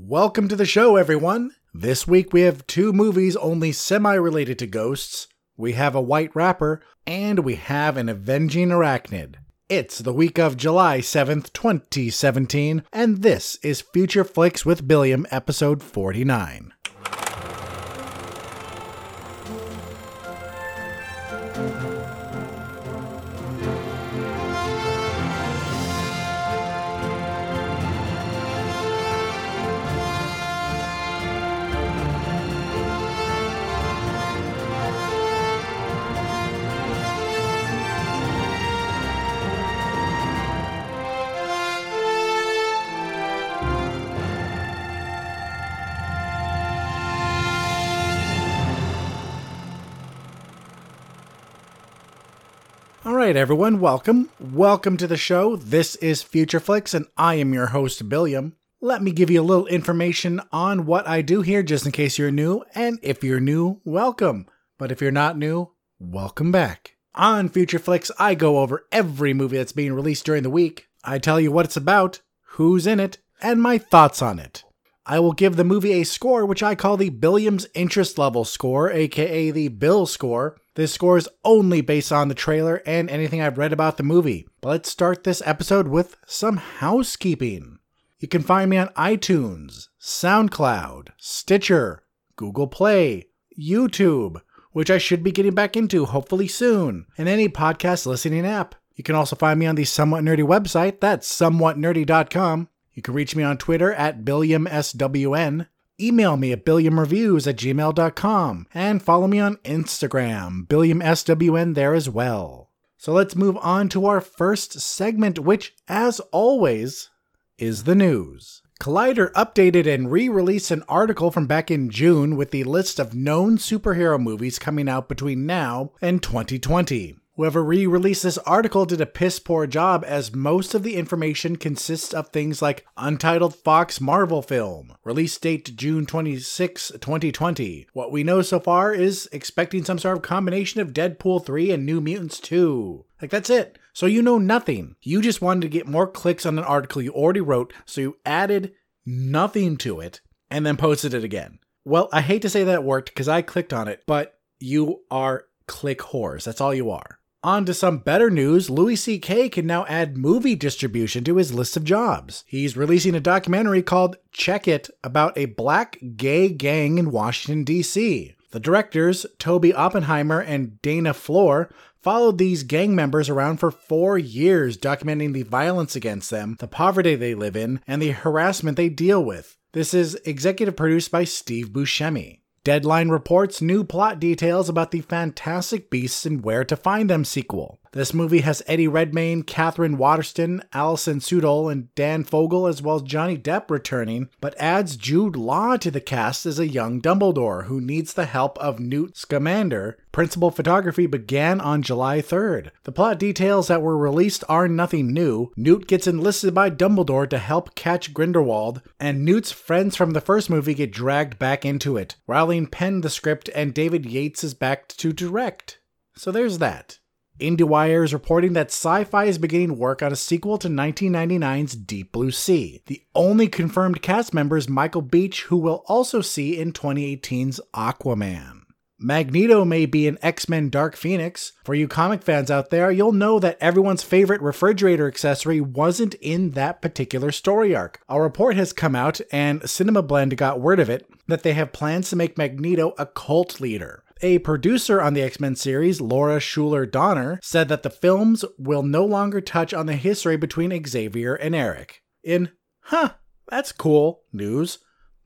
Welcome to the show, everyone. This week we have two movies only semi related to ghosts. We have a white rapper, and we have an avenging arachnid. It's the week of July 7th, 2017, and this is Future Flicks with Billiam, episode 49. Right, everyone, welcome. Welcome to the show. This is Future Flicks, and I am your host, Billiam. Let me give you a little information on what I do here, just in case you're new. And if you're new, welcome. But if you're not new, welcome back. On Future Flicks, I go over every movie that's being released during the week. I tell you what it's about, who's in it, and my thoughts on it. I will give the movie a score, which I call the Billiams Interest Level score, aka the Bill score. This score is only based on the trailer and anything I've read about the movie. But let's start this episode with some housekeeping. You can find me on iTunes, SoundCloud, Stitcher, Google Play, YouTube, which I should be getting back into hopefully soon, and any podcast listening app. You can also find me on the Somewhat Nerdy website, that's somewhatnerdy.com. You can reach me on Twitter at BilliamSWN. Email me at billiamreviews at gmail.com and follow me on Instagram, BilliamSWN there as well. So let's move on to our first segment, which, as always, is the news. Collider updated and re released an article from back in June with the list of known superhero movies coming out between now and 2020. Whoever re released this article did a piss poor job as most of the information consists of things like untitled Fox Marvel film, release date June 26, 2020. What we know so far is expecting some sort of combination of Deadpool 3 and New Mutants 2. Like, that's it. So you know nothing. You just wanted to get more clicks on an article you already wrote, so you added nothing to it and then posted it again. Well, I hate to say that worked because I clicked on it, but you are click whores. That's all you are. On to some better news, Louis C.K. can now add movie distribution to his list of jobs. He's releasing a documentary called Check It about a black gay gang in Washington, D.C. The directors, Toby Oppenheimer and Dana Flor, followed these gang members around for four years, documenting the violence against them, the poverty they live in, and the harassment they deal with. This is executive produced by Steve Buscemi. Deadline reports new plot details about the Fantastic Beasts and Where to Find Them sequel. This movie has Eddie Redmayne, Katherine Waterston, Alison Sudol, and Dan Fogler, as well as Johnny Depp returning, but adds Jude Law to the cast as a young Dumbledore who needs the help of Newt Scamander. Principal photography began on July 3rd. The plot details that were released are nothing new. Newt gets enlisted by Dumbledore to help catch Grindelwald, and Newt's friends from the first movie get dragged back into it. Rowling penned the script, and David Yates is back to direct. So there's that. IndieWire is reporting that Syfy is beginning work on a sequel to 1999's Deep Blue Sea. The only confirmed cast member is Michael Beach, who we'll also see in 2018's Aquaman. Magneto may be an X Men Dark Phoenix. For you comic fans out there, you'll know that everyone's favorite refrigerator accessory wasn't in that particular story arc. A report has come out, and Cinema Blend got word of it, that they have plans to make Magneto a cult leader. A producer on the X Men series, Laura Shuler Donner, said that the films will no longer touch on the history between Xavier and Erik. In, huh, that's cool news.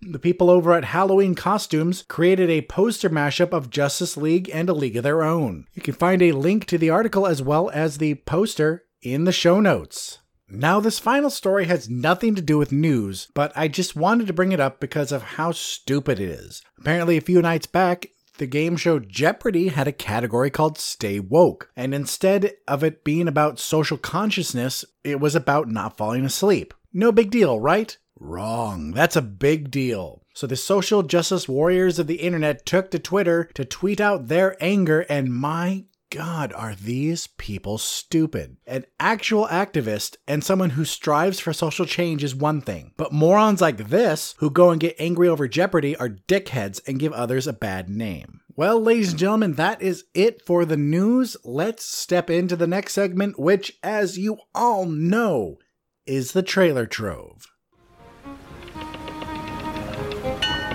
The people over at Halloween Costumes created a poster mashup of Justice League and a League of Their Own. You can find a link to the article as well as the poster in the show notes. Now, this final story has nothing to do with news, but I just wanted to bring it up because of how stupid it is. Apparently, a few nights back, the game show Jeopardy had a category called Stay Woke, and instead of it being about social consciousness, it was about not falling asleep. No big deal, right? Wrong. That's a big deal. So the social justice warriors of the internet took to Twitter to tweet out their anger, and my God, are these people stupid? An actual activist and someone who strives for social change is one thing, but morons like this, who go and get angry over Jeopardy, are dickheads and give others a bad name. Well, ladies and gentlemen, that is it for the news. Let's step into the next segment, which, as you all know, is the trailer trove.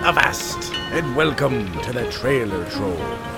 Avast, and welcome to the trailer trove.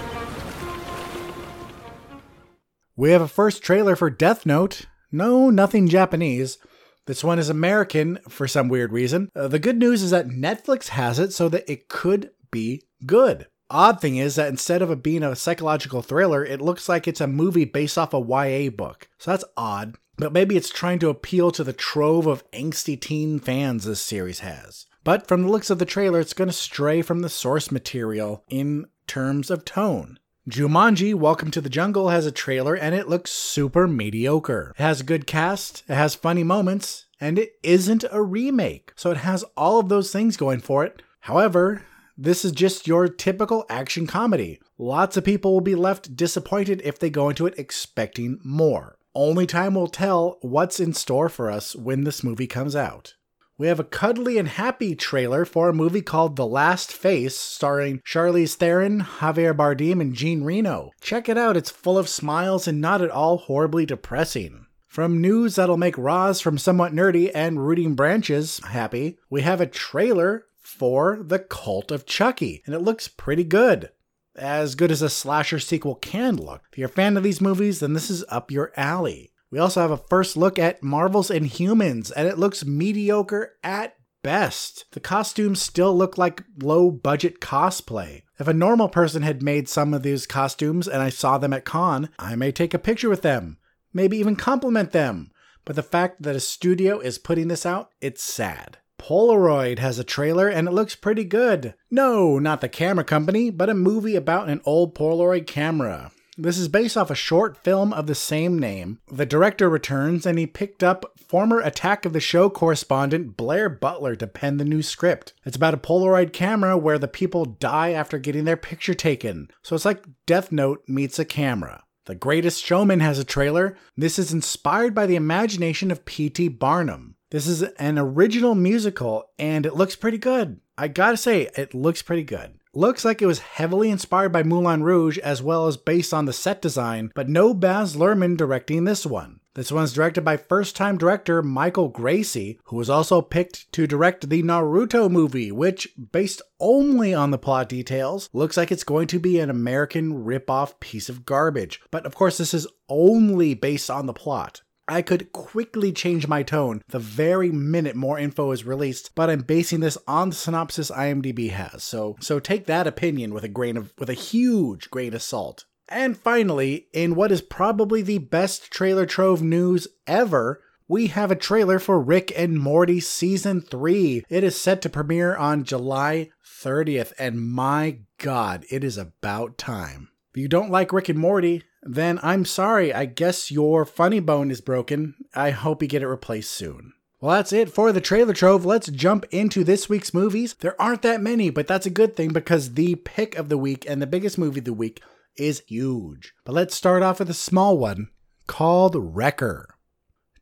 We have a first trailer for Death Note. No, nothing Japanese. This one is American for some weird reason. Uh, the good news is that Netflix has it so that it could be good. Odd thing is that instead of it being a psychological thriller, it looks like it's a movie based off a YA book. So that's odd, but maybe it's trying to appeal to the trove of angsty teen fans this series has. But from the looks of the trailer, it's going to stray from the source material in terms of tone. Jumanji Welcome to the Jungle has a trailer and it looks super mediocre. It has a good cast, it has funny moments, and it isn't a remake. So it has all of those things going for it. However, this is just your typical action comedy. Lots of people will be left disappointed if they go into it expecting more. Only time will tell what's in store for us when this movie comes out. We have a cuddly and happy trailer for a movie called The Last Face, starring Charlize Theron, Javier Bardem, and Jean Reno. Check it out, it's full of smiles and not at all horribly depressing. From news that'll make Roz from Somewhat Nerdy and Rooting Branches happy, we have a trailer for The Cult of Chucky, and it looks pretty good. As good as a slasher sequel can look. If you're a fan of these movies, then this is up your alley. We also have a first look at Marvel's Inhumans, and it looks mediocre at best. The costumes still look like low budget cosplay. If a normal person had made some of these costumes and I saw them at con, I may take a picture with them, maybe even compliment them. But the fact that a studio is putting this out, it's sad. Polaroid has a trailer and it looks pretty good. No, not the camera company, but a movie about an old Polaroid camera. This is based off a short film of the same name. The director returns and he picked up former Attack of the Show correspondent Blair Butler to pen the new script. It's about a Polaroid camera where the people die after getting their picture taken. So it's like Death Note meets a camera. The Greatest Showman has a trailer. This is inspired by the imagination of P.T. Barnum. This is an original musical and it looks pretty good. I gotta say, it looks pretty good. Looks like it was heavily inspired by Moulin Rouge as well as based on the set design, but no Baz Luhrmann directing this one. This one's directed by first time director Michael Gracey, who was also picked to direct the Naruto movie, which, based only on the plot details, looks like it's going to be an American rip-off piece of garbage. But of course, this is only based on the plot. I could quickly change my tone the very minute more info is released, but I'm basing this on the synopsis IMDb has. So so take that opinion with a grain of with a huge grain of salt. And finally, in what is probably the best trailer trove news ever, we have a trailer for Rick and Morty Season 3. It is set to premiere on July 30th, and my god, it is about time. If you don't like Rick and Morty, then I'm sorry. I guess your funny bone is broken. I hope you get it replaced soon. Well, that's it for the trailer trove. Let's jump into this week's movies. There aren't that many, but that's a good thing because the pick of the week and the biggest movie of the week is huge. But let's start off with a small one called Wrecker.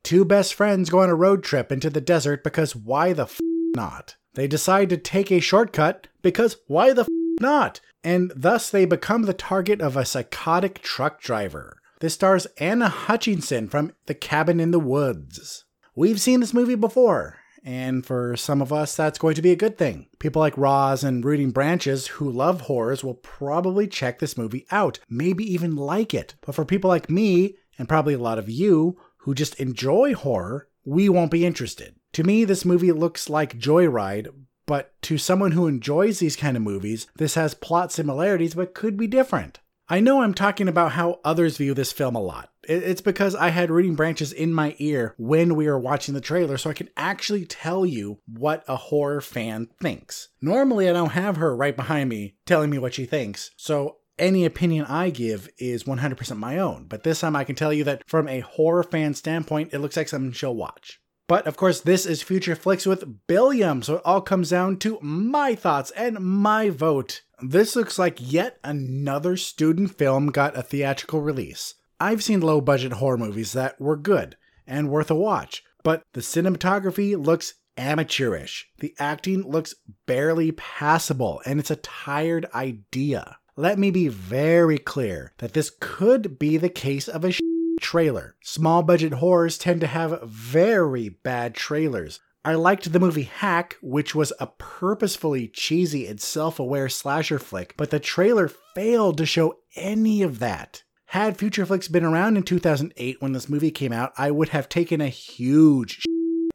Two best friends go on a road trip into the desert because why the f not? They decide to take a shortcut because why the f not? And thus they become the target of a psychotic truck driver. This stars Anna Hutchinson from The Cabin in the Woods. We've seen this movie before, and for some of us, that's going to be a good thing. People like Roz and Rooting Branches who love horrors will probably check this movie out, maybe even like it. But for people like me, and probably a lot of you, who just enjoy horror, we won't be interested. To me, this movie looks like Joyride, but to someone who enjoys these kind of movies, this has plot similarities but could be different. I know I'm talking about how others view this film a lot. It's because I had Rooting Branches in my ear when we were watching the trailer, so I can actually tell you what a horror fan thinks. Normally, I don't have her right behind me telling me what she thinks, so any opinion I give is 100% my own. But this time I can tell you that from a horror fan standpoint, it looks like something she'll watch. But of course, this is Future Flicks with Billiam, so it all comes down to my thoughts and my vote This looks like yet another student film got a theatrical release. I've seen low budget horror movies that were good and worth a watch, but the cinematography looks amateurish. The acting looks barely passable, and it's a tired idea. Let me be very clear that this could be the case of a trailer. Small budget horrors tend to have very bad trailers. I liked the movie Hack, which was a purposefully cheesy and self aware slasher flick, but the trailer failed to show any of that. Had Future Flicks been around in 2008 when this movie came out, I would have taken a huge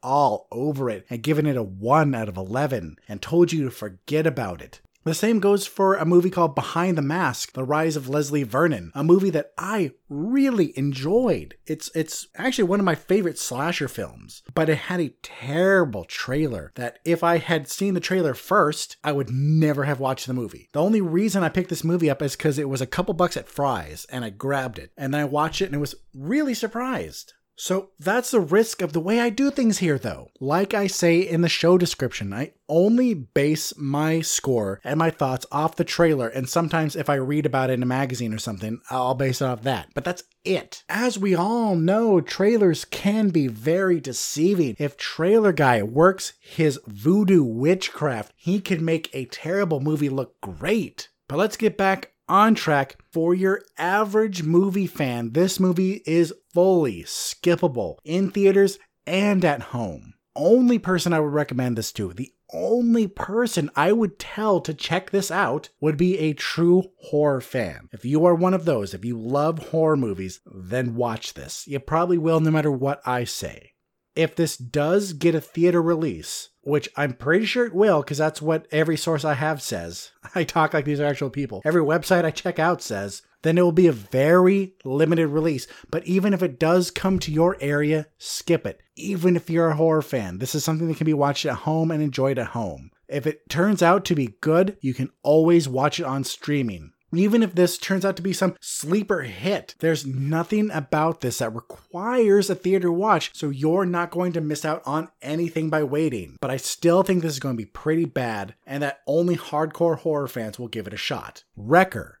all over it and given it a 1 out of 11 and told you to forget about it. The same goes for a movie called Behind the Mask: The Rise of Leslie Vernon, a movie that I really enjoyed. It's it's actually one of my favorite slasher films, but it had a terrible trailer that if I had seen the trailer first, I would never have watched the movie. The only reason I picked this movie up is cuz it was a couple bucks at Fry's and I grabbed it and then I watched it and was really surprised. So that's the risk of the way I do things here, though. Like I say in the show description, I only base my score and my thoughts off the trailer, and sometimes if I read about it in a magazine or something, I'll base it off that. But that's it. As we all know, trailers can be very deceiving. If Trailer Guy works his voodoo witchcraft, he can make a terrible movie look great. But let's get back on track for your average movie fan. This movie is fully skippable in theaters and at home. Only person I would recommend this to, the only person I would tell to check this out would be a true horror fan. If you are one of those, if you love horror movies, then watch this. You probably will no matter what I say. If this does get a theater release, which I'm pretty sure it will because that's what every source I have says. I talk like these are actual people. Every website I check out says, then it will be a very limited release. But even if it does come to your area, skip it. Even if you're a horror fan, this is something that can be watched at home and enjoyed at home. If it turns out to be good, you can always watch it on streaming. Even if this turns out to be some sleeper hit, there's nothing about this that requires a theater watch, so you're not going to miss out on anything by waiting. But I still think this is going to be pretty bad, and that only hardcore horror fans will give it a shot. Wrecker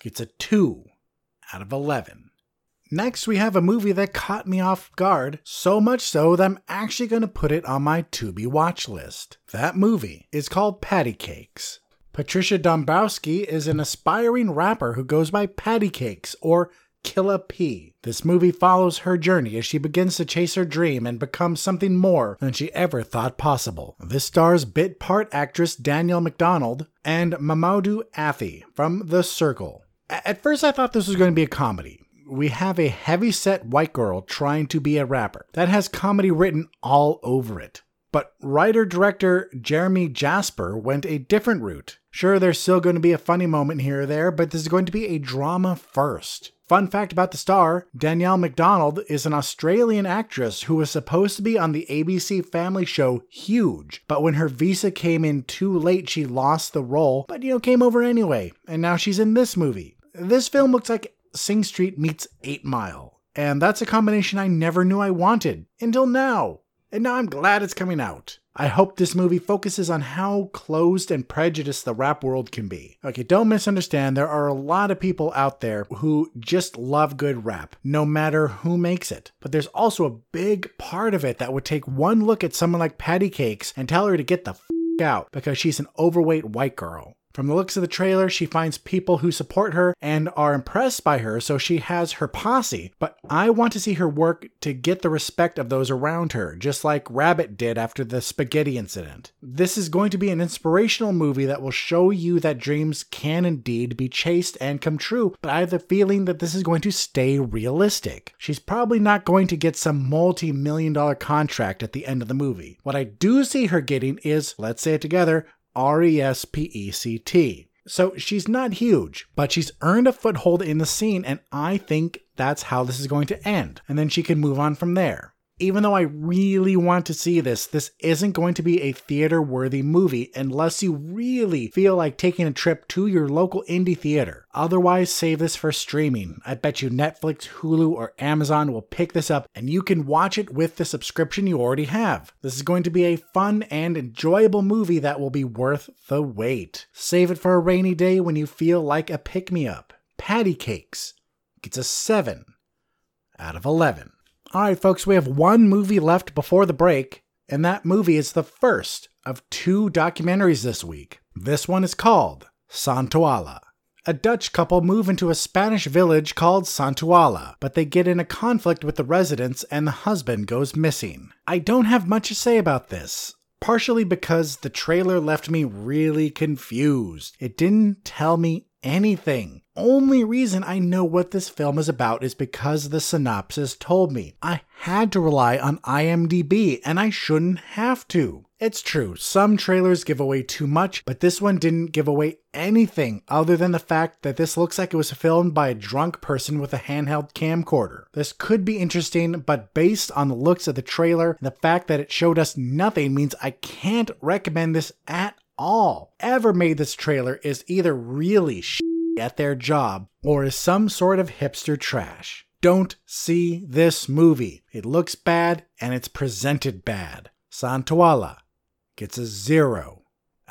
gets a 2 out of 11. Next, we have a movie that caught me off guard, so much so that I'm actually going to put it on my to be watch list. That movie is called Patty Cakes. Patricia Dombrowski is an aspiring rapper who goes by Patty Cakes or Killa P. This movie follows her journey as she begins to chase her dream and become something more than she ever thought possible. This stars bit part actress Danielle McDonald and Mamoudou Athie from The Circle. At first, I thought this was going to be a comedy. We have a heavy set white girl trying to be a rapper that has comedy written all over it. But writer director Geremy Jasper went a different route. Sure, there's still going to be a funny moment here or there, but this is going to be a drama first. Fun fact about the star Danielle McDonald is an Australian actress who was supposed to be on the ABC family show Huge, but when her visa came in too late, she lost the role, but you know, came over anyway, and now she's in this movie. This film looks like Sing Street meets 8 Mile, and that's a combination I never knew I wanted until now and now I'm glad it's coming out. I hope this movie focuses on how closed and prejudiced the rap world can be. Okay, don't misunderstand, there are a lot of people out there who just love good rap, no matter who makes it. But there's also a big part of it that would take one look at someone like Patty Cakes and tell her to get the f out because she's an overweight white girl. From the looks of the trailer, she finds people who support her and are impressed by her, so she has her posse. But I want to see her work to get the respect of those around her, just like Rabbit did after the spaghetti incident. This is going to be an inspirational movie that will show you that dreams can indeed be chased and come true, but I have the feeling that this is going to stay realistic. She's probably not going to get some multi million dollar contract at the end of the movie. What I do see her getting is, let's say it together, R E S P E C T. So she's not huge, but she's earned a foothold in the scene, and I think that's how this is going to end. And then she can move on from there. Even though I really want to see this, this isn't going to be a theater worthy movie unless you really feel like taking a trip to your local indie theater. Otherwise, save this for streaming. I bet you Netflix, Hulu, or Amazon will pick this up and you can watch it with the subscription you already have. This is going to be a fun and enjoyable movie that will be worth the wait. Save it for a rainy day when you feel like a pick me up. Patty Cakes gets a 7 out of 11. All right, folks, we have one movie left before the break, and that movie is the first of two documentaries this week. This one is called Santoalla. A Dutch couple move into a Spanish village called Santoalla, but they get in a conflict with the residents and the husband goes missing. I don't have much to say about this partially because the trailer left me really confused. It didn't tell me anything. Only reason I know what this film is about is because the synopsis told me. I had to rely on IMDb, and I shouldn't have to. It's true, some trailers give away too much, but this one didn't give away anything other than the fact that this looks like it was filmed by a drunk person with a handheld camcorder. This could be interesting, but based on the looks of the trailer and the fact that it showed us nothing means I can't recommend this at all. Ever made this trailer is either really sh- at their job or is some sort of hipster trash. Don't see this movie. It looks bad and it's presented bad. Santoalla gets a 0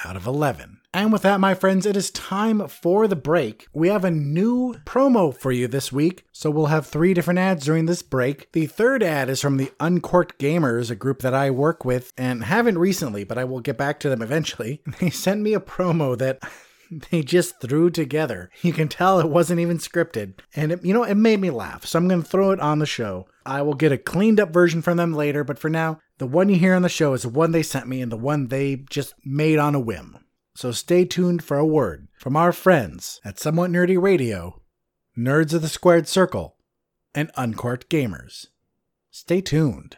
out of 11. And with that, my friends, it is time for the break. We have a new promo for you this week, so we'll have three different ads during this break. The third ad is from the Uncorked Gamers, a group that I work with and haven't recently, but I will get back to them eventually. They sent me a promo that they just threw together. You can tell it wasn't even scripted. And it, you know, it made me laugh. So I'm going to throw it on the show. I will get a cleaned up version from them later, but for now, the one you hear on the show is the one they sent me and the one they just made on a whim. So stay tuned for a word from our friends at Somewhat Nerdy Radio, Nerds of the Squared Circle, and Uncorked Gamers. Stay tuned.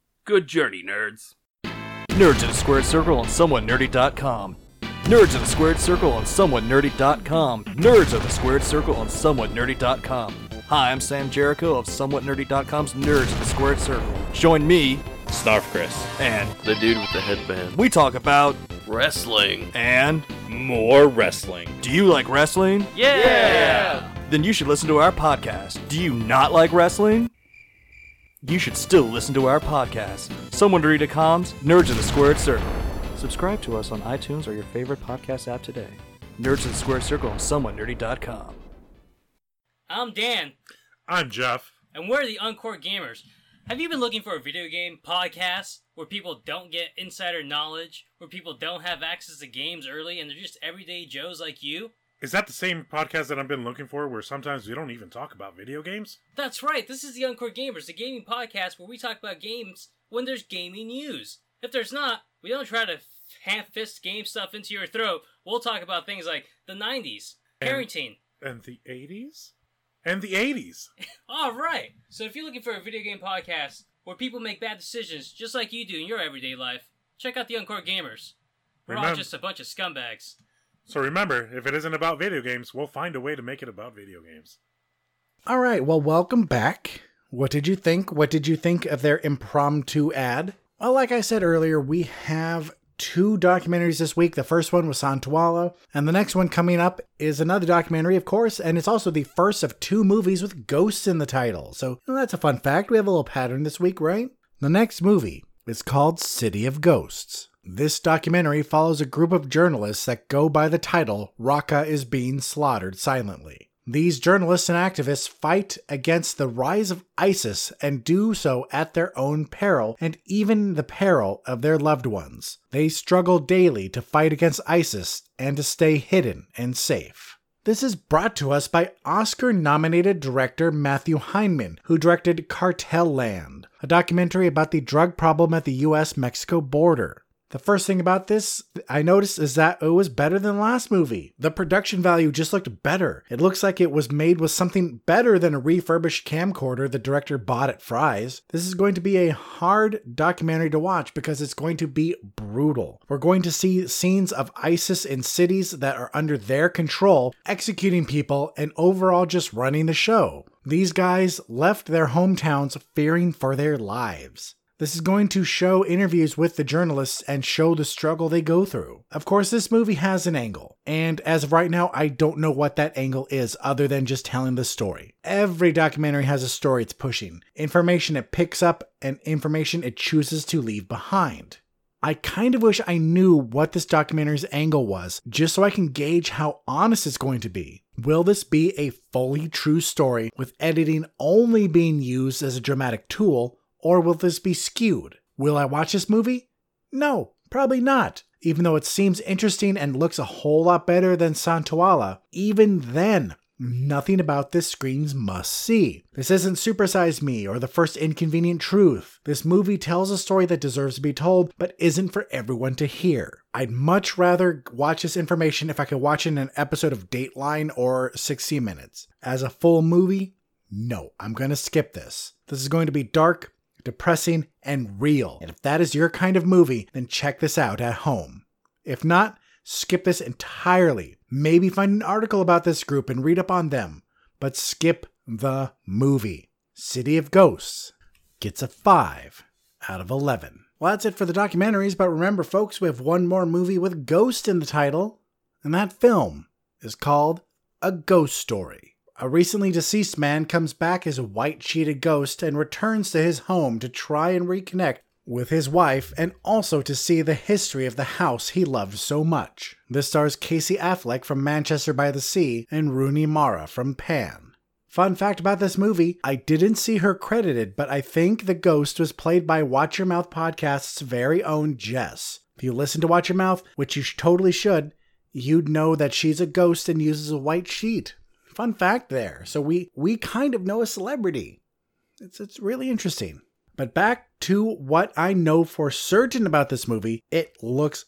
Good journey, nerds. Nerds of the Squared Circle on SomewhatNerdy.com. Nerds of the Squared Circle on SomewhatNerdy.com. Nerds of the Squared Circle on SomewhatNerdy.com. Hi, I'm Sam Jericho of SomewhatNerdy.com's Nerds of the Squared Circle. Join me, Snarf Chris. and The dude with the headband. we talk about Wrestling. and More wrestling. do you like wrestling? Yeah! Then you should listen to our podcast. Do you not like wrestling? You should still listen to our podcast. SomewhatNerdy.com's Nerds of the Squared Circle. Subscribe to us on iTunes or your favorite podcast app today. Nerds of the Squared Circle on SomewhatNerdy.com. I'm Dan, I'm Jeff. and we're the Uncorked Gamers. Have you been looking for a video game podcast where people don't get insider knowledge, where people don't have access to games early, and they're just everyday Joes like you? Is that the same podcast that I've been looking for where sometimes we don't even talk about video games? That's right, this is the Uncorked Gamers, the gaming podcast where we talk about games when there's gaming news. If there's not, we don't try to hand fist game stuff into your throat. We'll talk about things like the 90s, And- And the 80s? And the 80s. All right. So if you're looking for a video game podcast where people make bad decisions just like you do in your everyday life, check out the Uncorked Gamers. We're all just a bunch of scumbags. So remember, if it isn't about video games, we'll find a way to make it about video games. All right, well, welcome back. What did you think? What did you think of their impromptu ad? Well, like I said earlier, we have two documentaries this week. The first one was Santoalla, and the next one coming up is another documentary, of course, and it's also the first of two movies with ghosts in the title. So that's a fun fact. We have a little pattern this week, right? The next movie is called City of Ghosts. This documentary follows a group of journalists that go by the title Raqqa is being slaughtered silently. These journalists and activists fight against the rise of ISIS and do so at their own peril and even the peril of their loved ones. They struggle daily to fight against ISIS and to stay hidden and safe. This is brought to us by Oscar nominated director Matthew Heineman, who directed Cartel Land, a documentary about the drug problem at the US Mexico border. The first thing about this I noticed is that it was better than the last movie. The production value just looked better. It looks like it was made with something better than a refurbished camcorder the director bought at Fry's. This is going to be a hard documentary to watch because it's going to be brutal. We're going to see scenes of ISIS in cities that are under their control, executing people, and overall just running the show. These guys left their hometowns fearing for their lives. This is going to show interviews with the journalists and show the struggle they go through. Of course, this movie has an angle, and as of right now, I don't know what that angle is other than just telling the story. Every documentary has a story it's pushing, information it picks up, and information it chooses to leave behind. I kind of wish I knew what this documentary's angle was, just so I can gauge how honest it's going to be. Will this be a fully true story with editing only being used as a dramatic tool, or will this be skewed? Will I watch this movie? No, probably not. Even though it seems interesting and looks a whole lot better than Santoalla, even then, nothing about this screams must see. This isn't Supersize Me or The First Inconvenient Truth. This movie tells a story that deserves to be told, but isn't for everyone to hear. I'd much rather watch this information if I could watch it in an episode of Dateline or 60 Minutes. As a full movie, no, I'm going to skip this. This is going to be dark, depressing, and real. And if that is your kind of movie, then check this out at home. If not, skip this entirely. Maybe find an article about this group and read up on them, but skip the movie. City of Ghosts gets a 5 out of 11. Well, that's it for the documentaries, but remember, folks, we have one more movie with Ghost in the title, and that film is called A Ghost Story. A recently deceased man comes back as a white sheeted ghost and returns to his home to try and reconnect with his wife and also to see the history of the house he loved so much. This stars Casey Affleck from Manchester by the Sea and Rooney Mara from Pan. Fun fact about this movie, I didn't see her credited, but I think the ghost was played by Watch Your Mouth podcast's very own Jess. If you listen to Watch Your Mouth, which you totally should, you'd know that she's a ghost and uses a white sheet. Fun fact there. So we we kind of know a celebrity. It's it's really interesting. But back to what I know for certain about this movie, it looks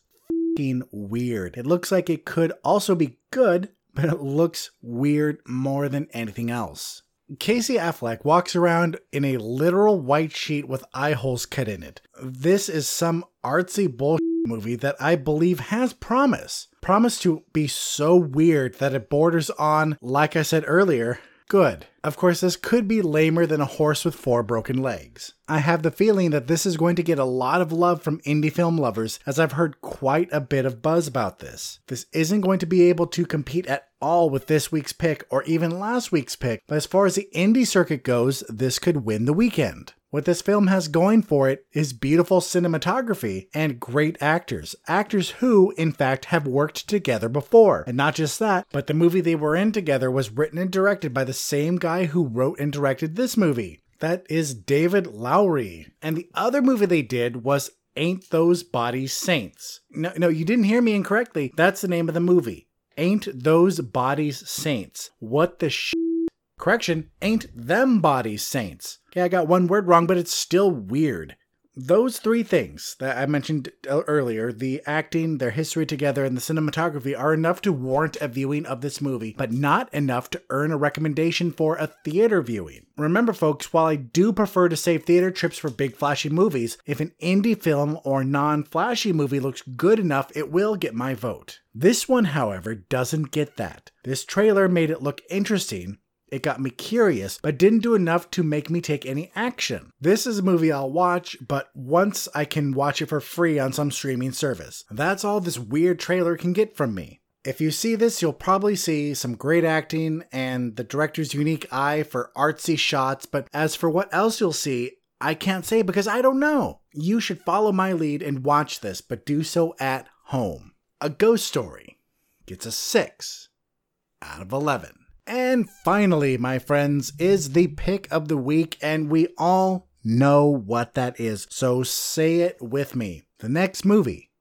weird. It looks like it could also be good, but it looks weird more than anything else. Casey Affleck walks around in a literal white sheet with eye holes cut in it. This is some artsy bullshit movie that I believe has promise. Promise to be so weird that it borders on, like I said earlier, good. Of course, this could be lamer than a horse with four broken legs. I have the feeling that this is going to get a lot of love from indie film lovers, as I've heard quite a bit of buzz about this. This isn't going to be able to compete at all with this week's pick or even last week's pick, but as far as the indie circuit goes, this could win the weekend. What this film has going for it is beautiful cinematography and great actors. Actors who, in fact, have worked together before. And not just that, but the movie they were in together was written and directed by the same guy who wrote and directed this movie. That is David Lowery. And the other movie they did was Ain't Those Bodies Saints. No, no, you didn't hear me incorrectly. That's the name of the movie. Ain't Those Bodies Saints. What the sh? Correction, ain't them bodies saints. Okay, I got one word wrong, but it's still weird. Those three things that I mentioned earlier the acting, their history together, and the cinematography are enough to warrant a viewing of this movie, but not enough to earn a recommendation for a theater viewing. Remember, folks, while I do prefer to save theater trips for big flashy movies, if an indie film or non flashy movie looks good enough, it will get my vote. This one, however, doesn't get that. This trailer made it look interesting, it got me curious, but didn't do enough to make me take any action. This is a movie I'll watch, but once I can watch it for free on some streaming service. That's all this weird trailer can get from me. If you see this, you'll probably see some great acting and the director's unique eye for artsy shots, but as for what else you'll see, I can't say because I don't know. You should follow my lead and watch this, but do so at home. A Ghost Story gets a 6 out of 11. And finally, my friends, is the pick of the week, and we all know what that is. So say it with me. The next movie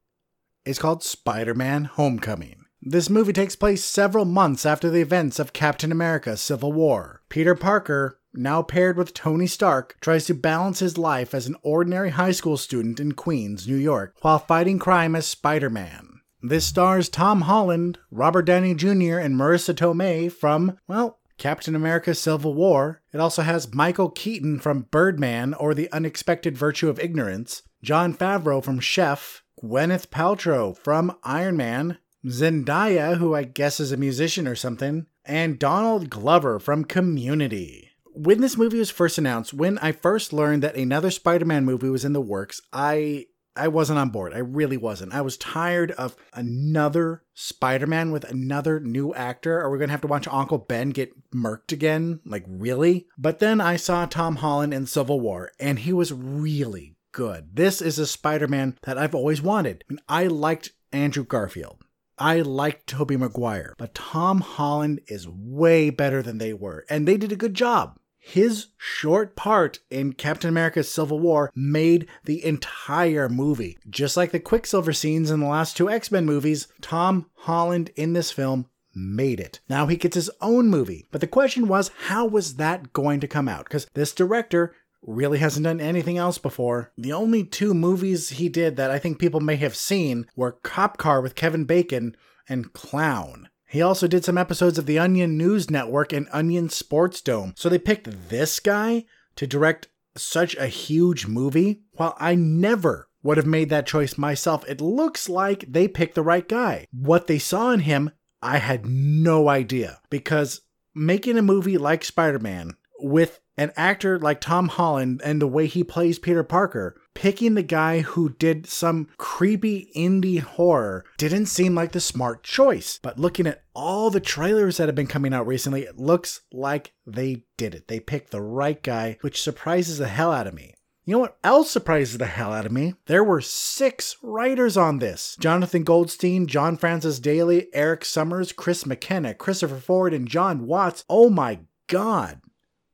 is called Spider Man Homecoming. This movie takes place several months after the events of Captain America Civil War. Peter Parker, now paired with Tony Stark, tries to balance his life as an ordinary high school student in Queens, New York, while fighting crime as Spider Man. This stars Tom Holland, Robert Downey Jr., and Marisa Tomei from, well, Captain America Civil War. It also has Michael Keaton from Birdman or The Unexpected Virtue of Ignorance, Jon Favreau from Chef, Gwyneth Paltrow from Iron Man, Zendaya, who I guess is a musician or something, and Donald Glover from Community. When this movie was first announced, when I first learned that another Spider Man movie was in the works, I I wasn't on board. I really wasn't. I was tired of another Spider Man with another new actor. Are we going to have to watch Uncle Ben get murked again? Like, really? But then I saw Tom Holland in Civil War, and he was really good. This is a Spider Man that I've always wanted. I, mean, I liked Andrew Garfield. I liked Tobey Maguire, but Tom Holland is way better than they were, and they did a good job. His short part in Captain America Civil War made the entire movie. Just like the Quicksilver scenes in the last two X Men movies, Tom Holland in this film made it. Now he gets his own movie. But the question was, how was that going to come out? Because this director really hasn't done anything else before. The only two movies he did that I think people may have seen were Cop Car with Kevin Bacon and Clown. He also did some episodes of the Onion News Network and Onion Sports Dome. So they picked this guy to direct such a huge movie. While I never would have made that choice myself, it looks like they picked the right guy. What they saw in him, I had no idea. Because making a movie like Spider Man with an actor like Tom Holland and the way he plays Peter Parker, picking the guy who did some creepy indie horror didn't seem like the smart choice. But looking at all the trailers that have been coming out recently, it looks like they did it. They picked the right guy, which surprises the hell out of me. You know what else surprises the hell out of me? There were six writers on this Jonathan Goldstein, John Francis Daley, Erik Sommers, Chris McKenna, Christopher Ford, and Jon Watts. Oh my god.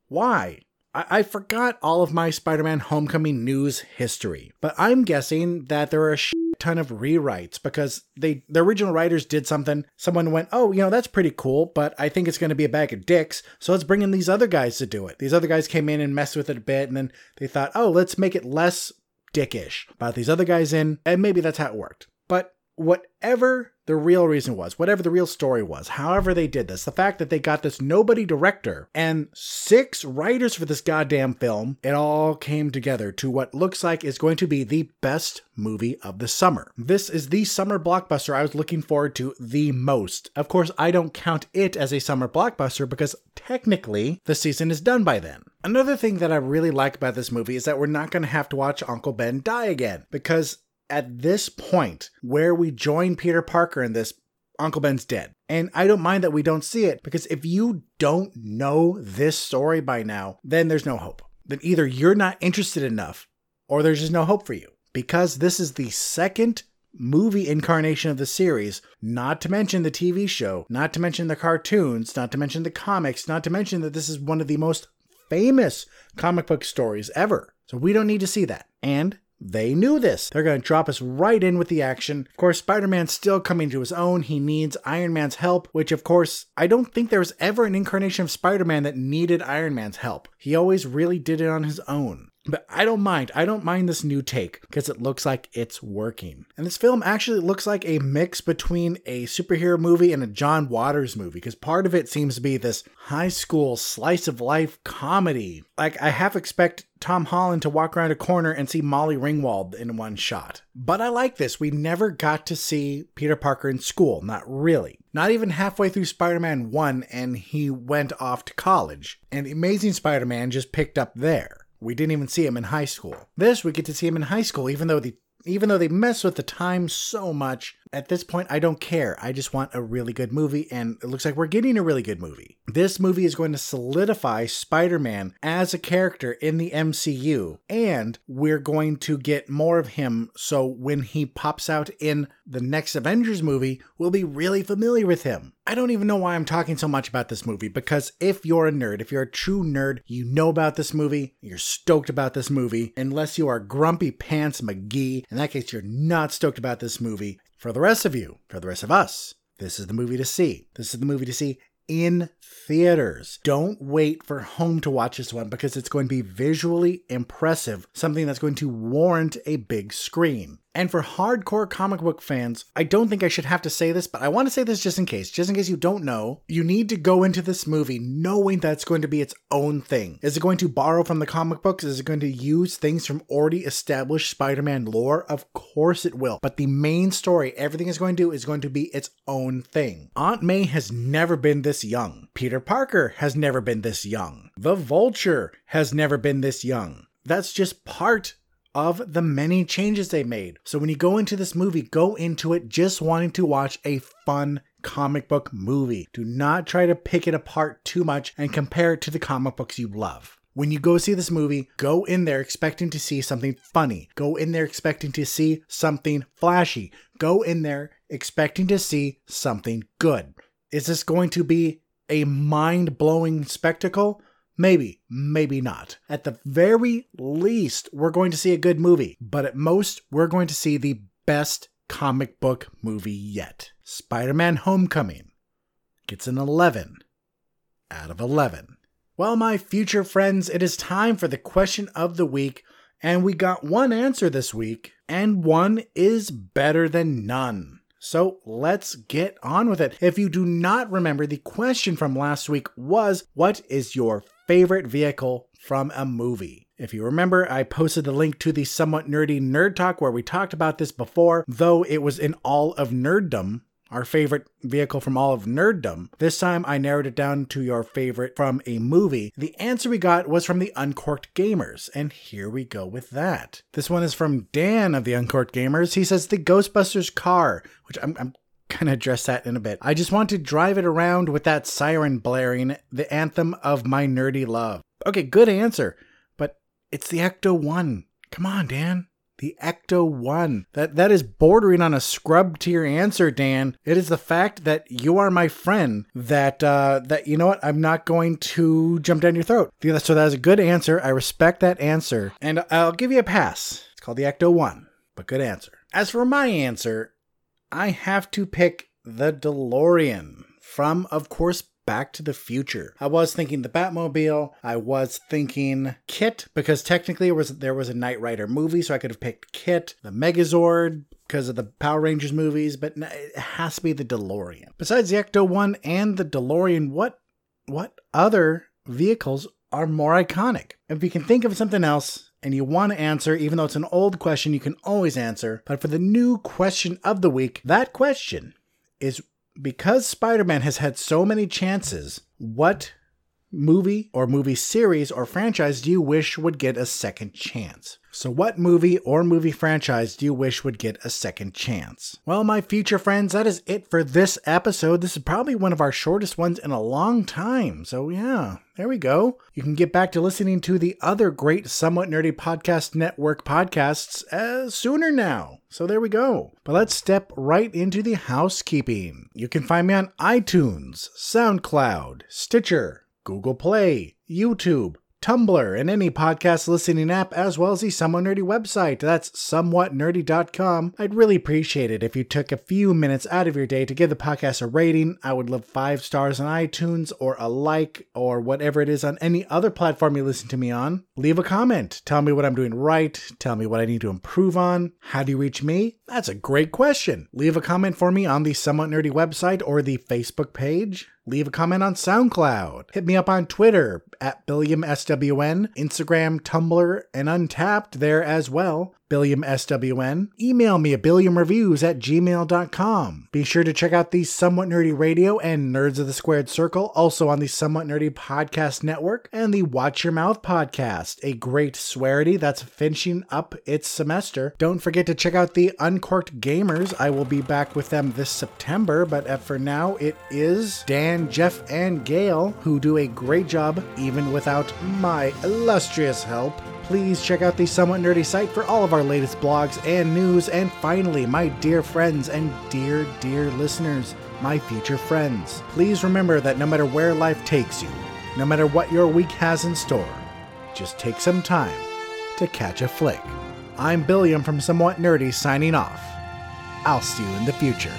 Why? I, forgot all of my Spider Man Homecoming news history, but I'm guessing that there are a ton of rewrites because they the original writers did something. Someone went, "Oh, you know that's pretty cool, but I think it's going to be a bag of dicks, so let's bring in these other guys to do it." These other guys came in and messed with it a bit, and then they thought, "Oh, let's make it less dickish." Brought these other guys in, and maybe that's how it worked. But whatever the real reason was, whatever the real story was, however they did this, the fact that they got this nobody director and six writers for this goddamn film, it all came together to what looks like is going to be the best movie of the summer. This is the summer blockbuster I was looking forward to the most. Of course, I don't count it as a summer blockbuster because technically the season is done by then. Another thing that I really like about this movie is that we're not going to have to watch Uncle Ben die again because at this point where we join Peter Parker in this, Uncle Ben's dead. And I don't mind that we don't see it because if you don't know this story by now, then there's no hope. Then either you're not interested enough or there's just no hope for you. Because this is the second movie incarnation of the series, not to mention the TV show, not to mention the cartoons, not to mention the comics, not to mention that this is one of the most famous comic book stories ever. So we don't need to see that. And they knew this. They're going to drop us right in with the action. Of course, Spider Man's still coming to his own. He needs Iron Man's help, which, of course, I don't think there was ever an incarnation of Spider Man that needed Iron Man's help. He always really did it on his own. But I don't mind. I don't mind this new take because it looks like it's working. And this film actually looks like a mix between a superhero movie and a John Waters movie because part of it seems to be this high school slice of life comedy. Like, I half expect Tom Holland to walk around a corner and see Molly Ringwald in one shot. But I like this. We never got to see Peter Parker in school. Not really. Not even halfway through Spider Man 1, and he went off to college. And Amazing Spider Man just picked up there. We didn't even see him in high school. This we get to see him in high school, even though the even though they mess with the time so much, At this point, I don't care. I just want a really good movie, and it looks like we're getting a really good movie. This movie is going to solidify Spider Man as a character in the MCU, and we're going to get more of him so when he pops out in the next Avengers movie, we'll be really familiar with him. I don't even know why I'm talking so much about this movie because if you're a nerd, if you're a true nerd, you know about this movie, you're stoked about this movie, unless you are Grumpy Pants McGee. In that case, you're not stoked about this movie. For the rest of you, for the rest of us, this is the movie to see. This is the movie to see in theaters. Don't wait for home to watch this one because it's going to be visually impressive, something that's going to warrant a big screen. And for hardcore comic book fans, I don't think I should have to say this, but I want to say this just in case. Just in case you don't know, you need to go into this movie knowing that it's going to be its own thing. Is it going to borrow from the comic books? Is it going to use things from already established Spider Man lore? Of course it will. But the main story, everything is going to do, is going to be its own thing. Aunt May has never been this young. Peter Parker has never been this young. The Vulture has never been this young. That's just part of the many changes they made. So when you go into this movie, go into it just wanting to watch a fun comic book movie. Do not try to pick it apart too much and compare it to the comic books you love. When you go see this movie, go in there expecting to see something funny. Go in there expecting to see something flashy. Go in there expecting to see something good. Is this going to be a mind blowing spectacle? Maybe, maybe not. At the very least, we're going to see a good movie, but at most, we're going to see the best comic book movie yet. Spider Man Homecoming gets an 11 out of 11. Well, my future friends, it is time for the question of the week, and we got one answer this week, and one is better than none. So let's get on with it. If you do not remember, the question from last week was What is your favorite vehicle from a movie? If you remember, I posted the link to the somewhat nerdy Nerd Talk where we talked about this before, though it was in all of nerddom our favorite vehicle from all of nerddom. This time I narrowed it down to your favorite from a movie. The answer we got was from the Uncorked Gamers, and here we go with that. This one is from Dan of the Uncorked Gamers. He says the Ghostbusters car, which I'm, I'm gonna address that in a bit. I just want to drive it around with that siren blaring, the anthem of my nerdy love. Okay, good answer, but it's the Ecto 1. Come on, Dan the Ecto 1. That that is bordering on a scrub tier answer, Dan. It is the fact that you are my friend that uh that you know what, I'm not going to jump down your throat. So that is a good answer. I respect that answer. And I'll give you a pass. It's called the Ecto 1, but good answer. As for my answer, I have to pick the DeLorean from of course Back to the Future. I was thinking the Batmobile. I was thinking KITT because technically was there was a Knight Rider movie, so I could have picked KITT, the Megazord because of the Power Rangers movies, but it has to be the DeLorean. Besides the Ecto One and the DeLorean, what what other vehicles are more iconic? If you can think of something else, and you want to answer, even though it's an old question, you can always answer. But for the new question of the week, that question is because Spider Man has had so many chances, what movie or movie series or franchise do you wish would get a second chance? So, what movie or movie franchise do you wish would get a second chance? Well, my future friends, that is it for this episode. This is probably one of our shortest ones in a long time. So, yeah, there we go. You can get back to listening to the other great Somewhat Nerdy Podcast Network podcasts uh, sooner now. So, there we go. But let's step right into the housekeeping. You can find me on iTunes, SoundCloud, Stitcher, Google Play, YouTube, Tumblr, and any podcast listening app, as well as the Somewhat Nerdy website. That's somewhatnerdy.com. I'd really appreciate it if you took a few minutes out of your day to give the podcast a rating. I would love five stars on iTunes or a like or whatever it is on any other platform you listen to me on. Leave a comment. Tell me what I'm doing right. Tell me what I need to improve on. How do you reach me? That's a great question. Leave a comment for me on the Somewhat Nerdy website or the Facebook page leave a comment on SoundCloud. Hit me up on Twitter at BilliamSWN, Instagram, Tumblr, and Untappd there as well. Billiam SWN. Email me at billiamreviews at gmail.com. Be sure to check out the Somewhat Nerdy Radio and Nerds of the Squared Circle, also on the Somewhat Nerdy Podcast Network, and the Watch Your Mouth Podcast, a great swearity that's finishing up its semester. Don't forget to check out the Uncorked Gamers. I will be back with them this September, but uh, for now, it is Dan, Jeff, and Gail who do a great job even without my illustrious help. Please check out the Somewhat Nerdy site for all of our latest blogs and news. And finally, my dear friends and dear, dear listeners, my future friends, please remember that no matter where life takes you, no matter what your week has in store, just take some time to catch a flick. I'm Billiam from Somewhat Nerdy signing off. I'll see you in the future.